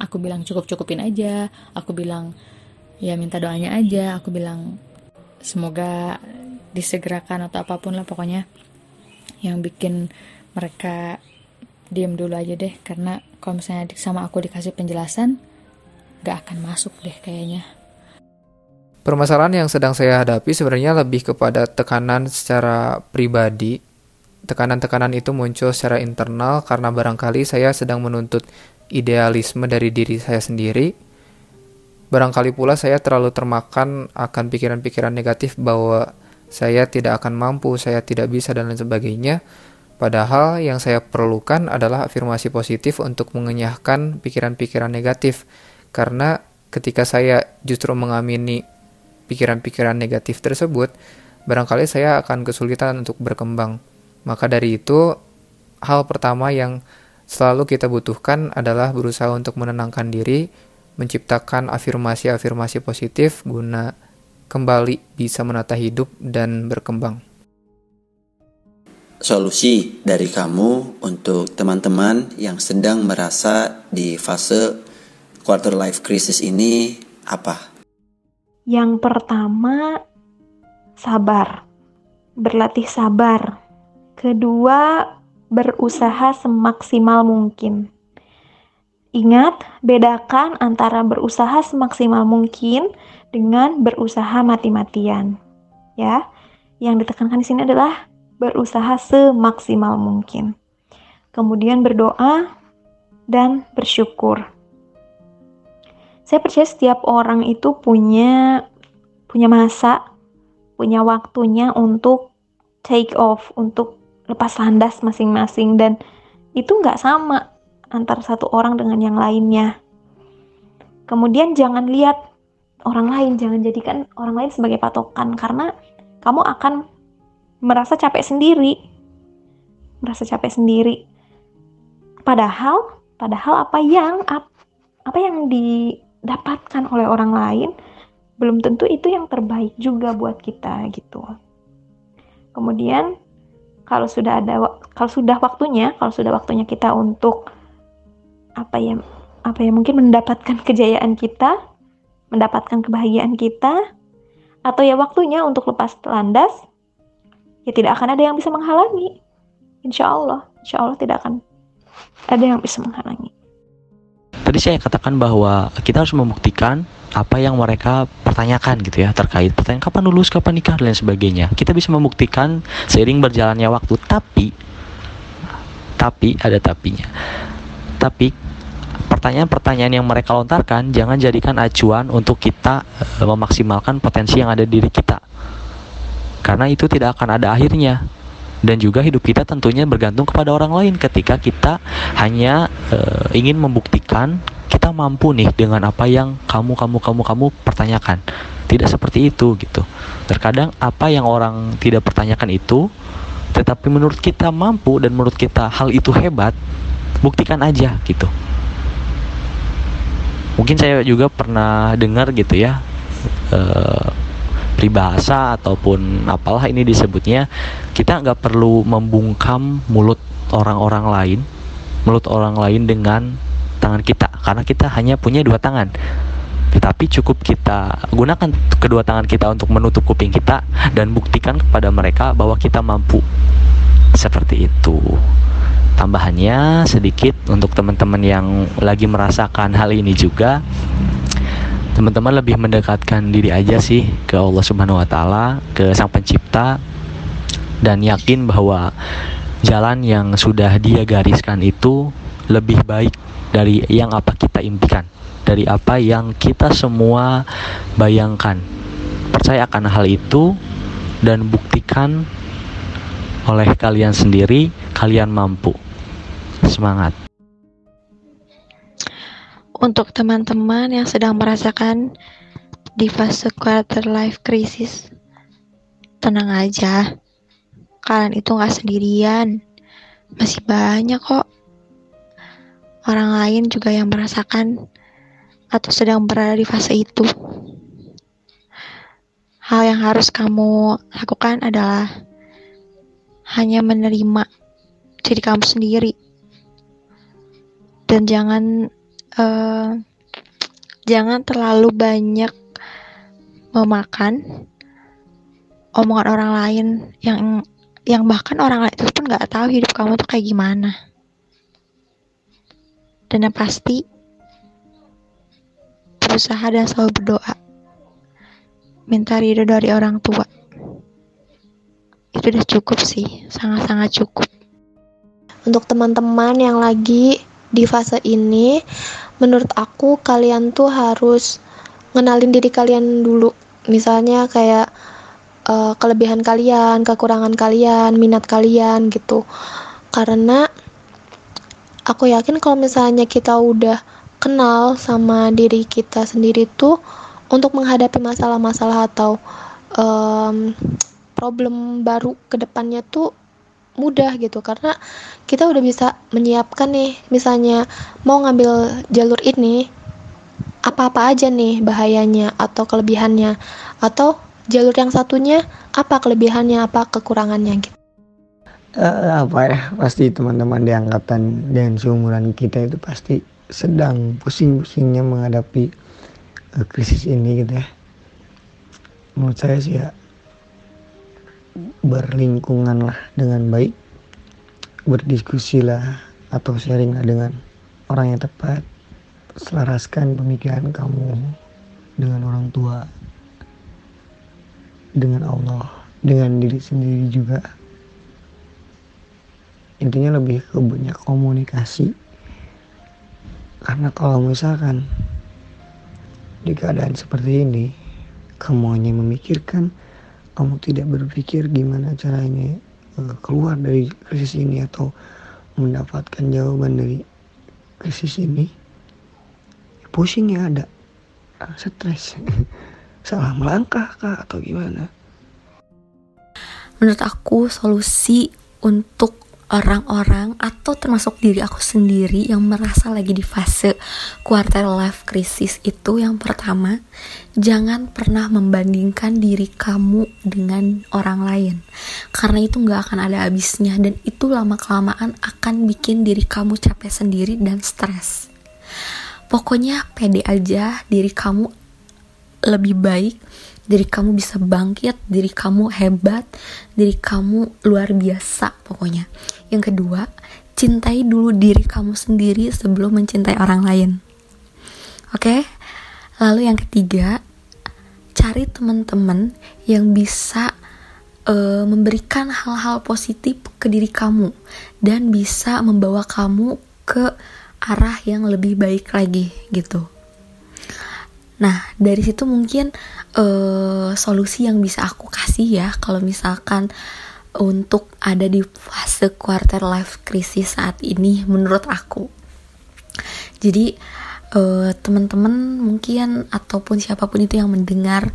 aku bilang cukup cukupin aja. Aku bilang ya minta doanya aja. Aku bilang semoga disegerakan atau apa pun lah pokoknya yang bikin mereka diem dulu aja deh karena kalau misalnya sama aku dikasih penjelasan gak akan masuk deh kayaknya. Permasalahan yang sedang saya hadapi sebenarnya lebih kepada tekanan secara pribadi. Tekanan-tekanan itu muncul secara internal karena barangkali saya sedang menuntut idealisme dari diri saya sendiri. Barangkali pula saya terlalu termakan akan pikiran-pikiran negatif bahwa saya tidak akan mampu, saya tidak bisa, dan lain sebagainya. Padahal yang saya perlukan adalah afirmasi positif untuk mengenyahkan pikiran-pikiran negatif karena ketika saya justru mengamini pikiran-pikiran negatif tersebut, barangkali saya akan kesulitan untuk berkembang. Maka dari itu, hal pertama yang selalu kita butuhkan adalah berusaha untuk menenangkan diri, menciptakan afirmasi-afirmasi positif guna kembali bisa menata hidup dan berkembang. Solusi dari kamu untuk teman-teman yang sedang merasa di fase quarter life crisis ini apa? Yang pertama, sabar. Berlatih sabar. Kedua, berusaha semaksimal mungkin. Ingat, bedakan antara berusaha semaksimal mungkin dengan berusaha mati-matian. Ya, yang ditekankan di sini adalah berusaha semaksimal mungkin. Kemudian berdoa dan bersyukur. Saya percaya setiap orang itu punya punya masa, punya waktunya untuk take off, untuk lepas landas masing-masing dan itu nggak sama antara satu orang dengan yang lainnya. Kemudian jangan lihat orang lain, jangan jadikan orang lain sebagai patokan karena kamu akan merasa capek sendiri. Merasa capek sendiri. Padahal, padahal apa yang apa yang didapatkan oleh orang lain belum tentu itu yang terbaik juga buat kita gitu. Kemudian kalau sudah ada kalau sudah waktunya kalau sudah waktunya kita untuk apa ya apa ya mungkin mendapatkan kejayaan kita mendapatkan kebahagiaan kita atau ya waktunya untuk lepas landas ya tidak akan ada yang bisa menghalangi insya Allah insya Allah tidak akan ada yang bisa menghalangi tadi saya katakan bahwa kita harus membuktikan apa yang mereka pertanyakan gitu ya terkait pertanyaan kapan lulus, kapan nikah dan lain sebagainya. Kita bisa membuktikan seiring berjalannya waktu, tapi tapi ada tapinya. Tapi pertanyaan-pertanyaan yang mereka lontarkan jangan jadikan acuan untuk kita e, memaksimalkan potensi yang ada di diri kita. Karena itu tidak akan ada akhirnya. Dan juga hidup kita tentunya bergantung kepada orang lain ketika kita hanya e, ingin membuktikan kita mampu nih dengan apa yang kamu kamu kamu kamu pertanyakan tidak seperti itu gitu terkadang apa yang orang tidak pertanyakan itu tetapi menurut kita mampu dan menurut kita hal itu hebat buktikan aja gitu mungkin saya juga pernah dengar gitu ya eh, peribahasa ataupun apalah ini disebutnya kita nggak perlu membungkam mulut orang-orang lain mulut orang lain dengan tangan kita karena kita hanya punya dua tangan. Tetapi cukup kita gunakan kedua tangan kita untuk menutup kuping kita dan buktikan kepada mereka bahwa kita mampu. Seperti itu tambahannya sedikit untuk teman-teman yang lagi merasakan hal ini juga teman-teman lebih mendekatkan diri aja sih ke Allah Subhanahu wa taala, ke Sang Pencipta dan yakin bahwa jalan yang sudah Dia gariskan itu lebih baik dari yang apa kita impikan, dari apa yang kita semua bayangkan. Percaya akan hal itu dan buktikan oleh kalian sendiri, kalian mampu. Semangat. Untuk teman-teman yang sedang merasakan di fase quarter life crisis, tenang aja. Kalian itu nggak sendirian. Masih banyak kok orang lain juga yang merasakan atau sedang berada di fase itu. Hal yang harus kamu lakukan adalah hanya menerima diri kamu sendiri dan jangan uh, jangan terlalu banyak memakan omongan orang lain yang yang bahkan orang lain itu pun nggak tahu hidup kamu tuh kayak gimana. Dan yang pasti berusaha dan selalu berdoa. Minta ridho dari orang tua. Itu udah cukup sih sangat-sangat cukup. Untuk teman-teman yang lagi di fase ini menurut aku kalian tuh harus ngenalin diri kalian dulu. Misalnya kayak uh, kelebihan kalian kekurangan kalian minat kalian gitu. Karena aku yakin kalau misalnya kita udah kenal sama diri kita sendiri tuh untuk menghadapi masalah-masalah atau um, problem baru ke depannya tuh mudah gitu. Karena kita udah bisa menyiapkan nih misalnya mau ngambil jalur ini apa-apa aja nih bahayanya atau kelebihannya. Atau jalur yang satunya apa kelebihannya apa kekurangannya gitu. Uh, apa ya? Pasti teman-teman di angkatan dan seumuran kita itu pasti sedang pusing-pusingnya menghadapi uh, krisis ini gitu ya. Menurut saya sih ya berlingkungan lah dengan baik berdiskusi lah atau sharing lah dengan orang yang tepat selaraskan pemikiran kamu dengan orang tua dengan Allah dengan diri sendiri juga. Intinya lebih ke banyak komunikasi. Karena kalau misalkan di keadaan seperti ini kamu hanya memikirkan kamu tidak berpikir gimana caranya uh, keluar dari krisis ini atau mendapatkan jawaban dari krisis ini pusing ya ada. Uh, stres. Salah melangkah kah atau gimana? Menurut aku solusi untuk orang-orang atau termasuk diri aku sendiri yang merasa lagi di fase quarter life crisis itu yang pertama jangan pernah membandingkan diri kamu dengan orang lain. Karena itu nggak akan ada habisnya dan itu lama kelamaan akan bikin diri kamu capek sendiri dan stres. Pokoknya pede aja diri kamu lebih baik diri kamu bisa bangkit, diri kamu hebat, diri kamu luar biasa pokoknya. Yang kedua, cintai dulu diri kamu sendiri sebelum mencintai orang lain. Oke? Lalu yang ketiga, cari teman-teman yang bisa uh, memberikan hal-hal positif ke diri kamu dan bisa membawa kamu ke arah yang lebih baik lagi gitu. Nah, dari situ mungkin uh, solusi yang bisa aku kasih ya kalau misalkan untuk ada di fase quarter life crisis saat ini menurut aku. Jadi uh, teman-teman mungkin ataupun siapa pun itu yang mendengar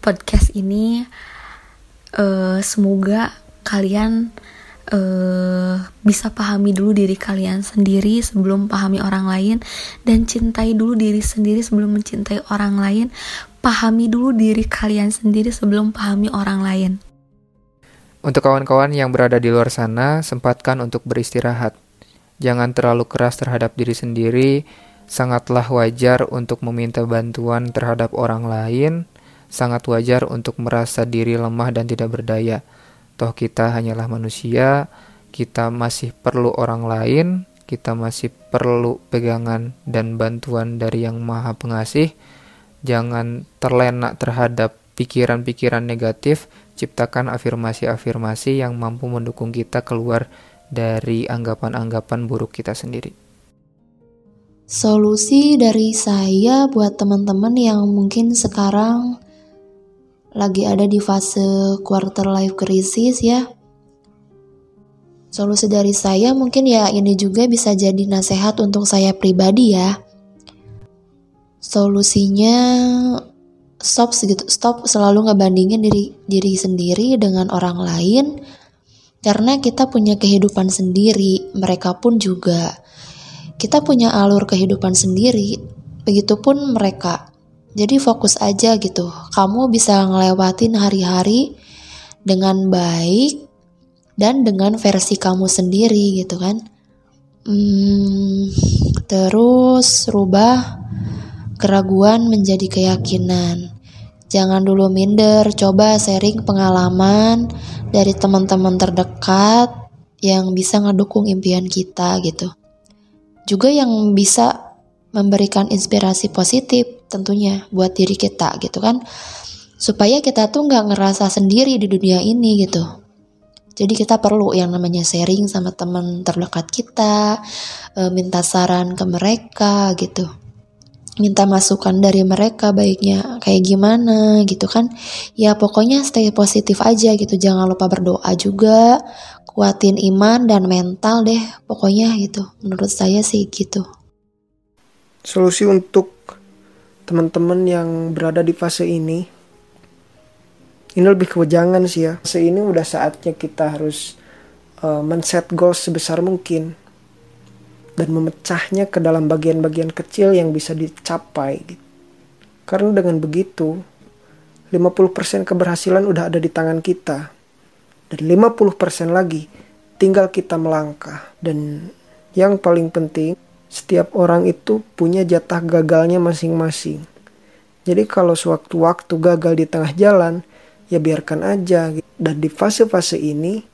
podcast ini uh, semoga kalian uh, bisa pahami dulu diri kalian sendiri sebelum pahami orang lain dan cintai dulu diri sendiri sebelum mencintai orang lain. Pahami dulu diri kalian sendiri sebelum pahami orang lain. Untuk kawan-kawan yang berada di luar sana sempatkan untuk beristirahat. Jangan terlalu keras terhadap diri sendiri. Sangatlah wajar untuk meminta bantuan terhadap orang lain. Sangat wajar untuk merasa diri lemah dan tidak berdaya Toh kita hanyalah manusia, kita masih perlu orang lain, kita masih perlu pegangan dan bantuan dari Yang Maha Pengasih. Jangan terlena terhadap pikiran-pikiran negatif, ciptakan afirmasi-afirmasi yang mampu mendukung kita keluar dari anggapan-anggapan buruk kita sendiri. Solusi dari saya buat teman-teman yang mungkin sekarang lagi ada di fase quarter life crisis ya. Solusi dari saya mungkin ya ini juga bisa jadi nasihat untuk saya pribadi ya. Solusinya stop segitu stop selalu ngebandingin diri diri sendiri dengan orang lain karena kita punya kehidupan sendiri, mereka pun juga. Kita punya alur kehidupan sendiri, begitupun mereka. Jadi fokus aja gitu. Kamu bisa ngelewatin hari-hari dengan baik dan dengan versi kamu sendiri gitu kan. Hmm, terus rubah keraguan menjadi keyakinan. Jangan dulu minder, coba sharing pengalaman dari teman-teman terdekat yang bisa ngedukung impian kita gitu. Juga yang bisa memberikan inspirasi positif tentunya buat diri kita gitu kan. Supaya kita tuh nggak ngerasa sendiri di dunia ini gitu. Jadi kita perlu yang namanya sharing sama teman terdekat kita e, minta saran ke mereka gitu. Minta masukan dari mereka baiknya kayak gimana gitu kan. Ya pokoknya stay positif aja gitu. Jangan lupa berdoa juga. Kuatin iman dan mental deh pokoknya gitu. Menurut saya sih gitu. Solusi untuk teman-teman yang berada di fase ini ini lebih kewejangan sih ya fase ini udah saatnya kita harus uh, men-set goals sebesar mungkin dan memecahnya ke dalam bagian-bagian kecil yang bisa dicapai gitu. Karena dengan begitu 50% keberhasilan udah ada di tangan kita. Dan 50% lagi tinggal kita melangkah. Dan yang paling penting, setiap orang itu punya jatah gagalnya masing-masing. Jadi kalau sewaktu-waktu gagal di tengah jalan, ya biarkan aja. Dan di fase-fase ini,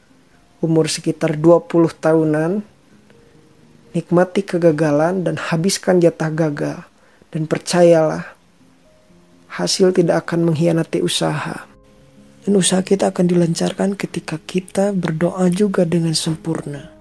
umur sekitar 20 tahunan, nikmati kegagalan dan habiskan jatah gagal. Dan percayalah, hasil tidak akan mengkhianati usaha. Dan usaha kita akan dilancarkan ketika kita berdoa juga dengan sempurna.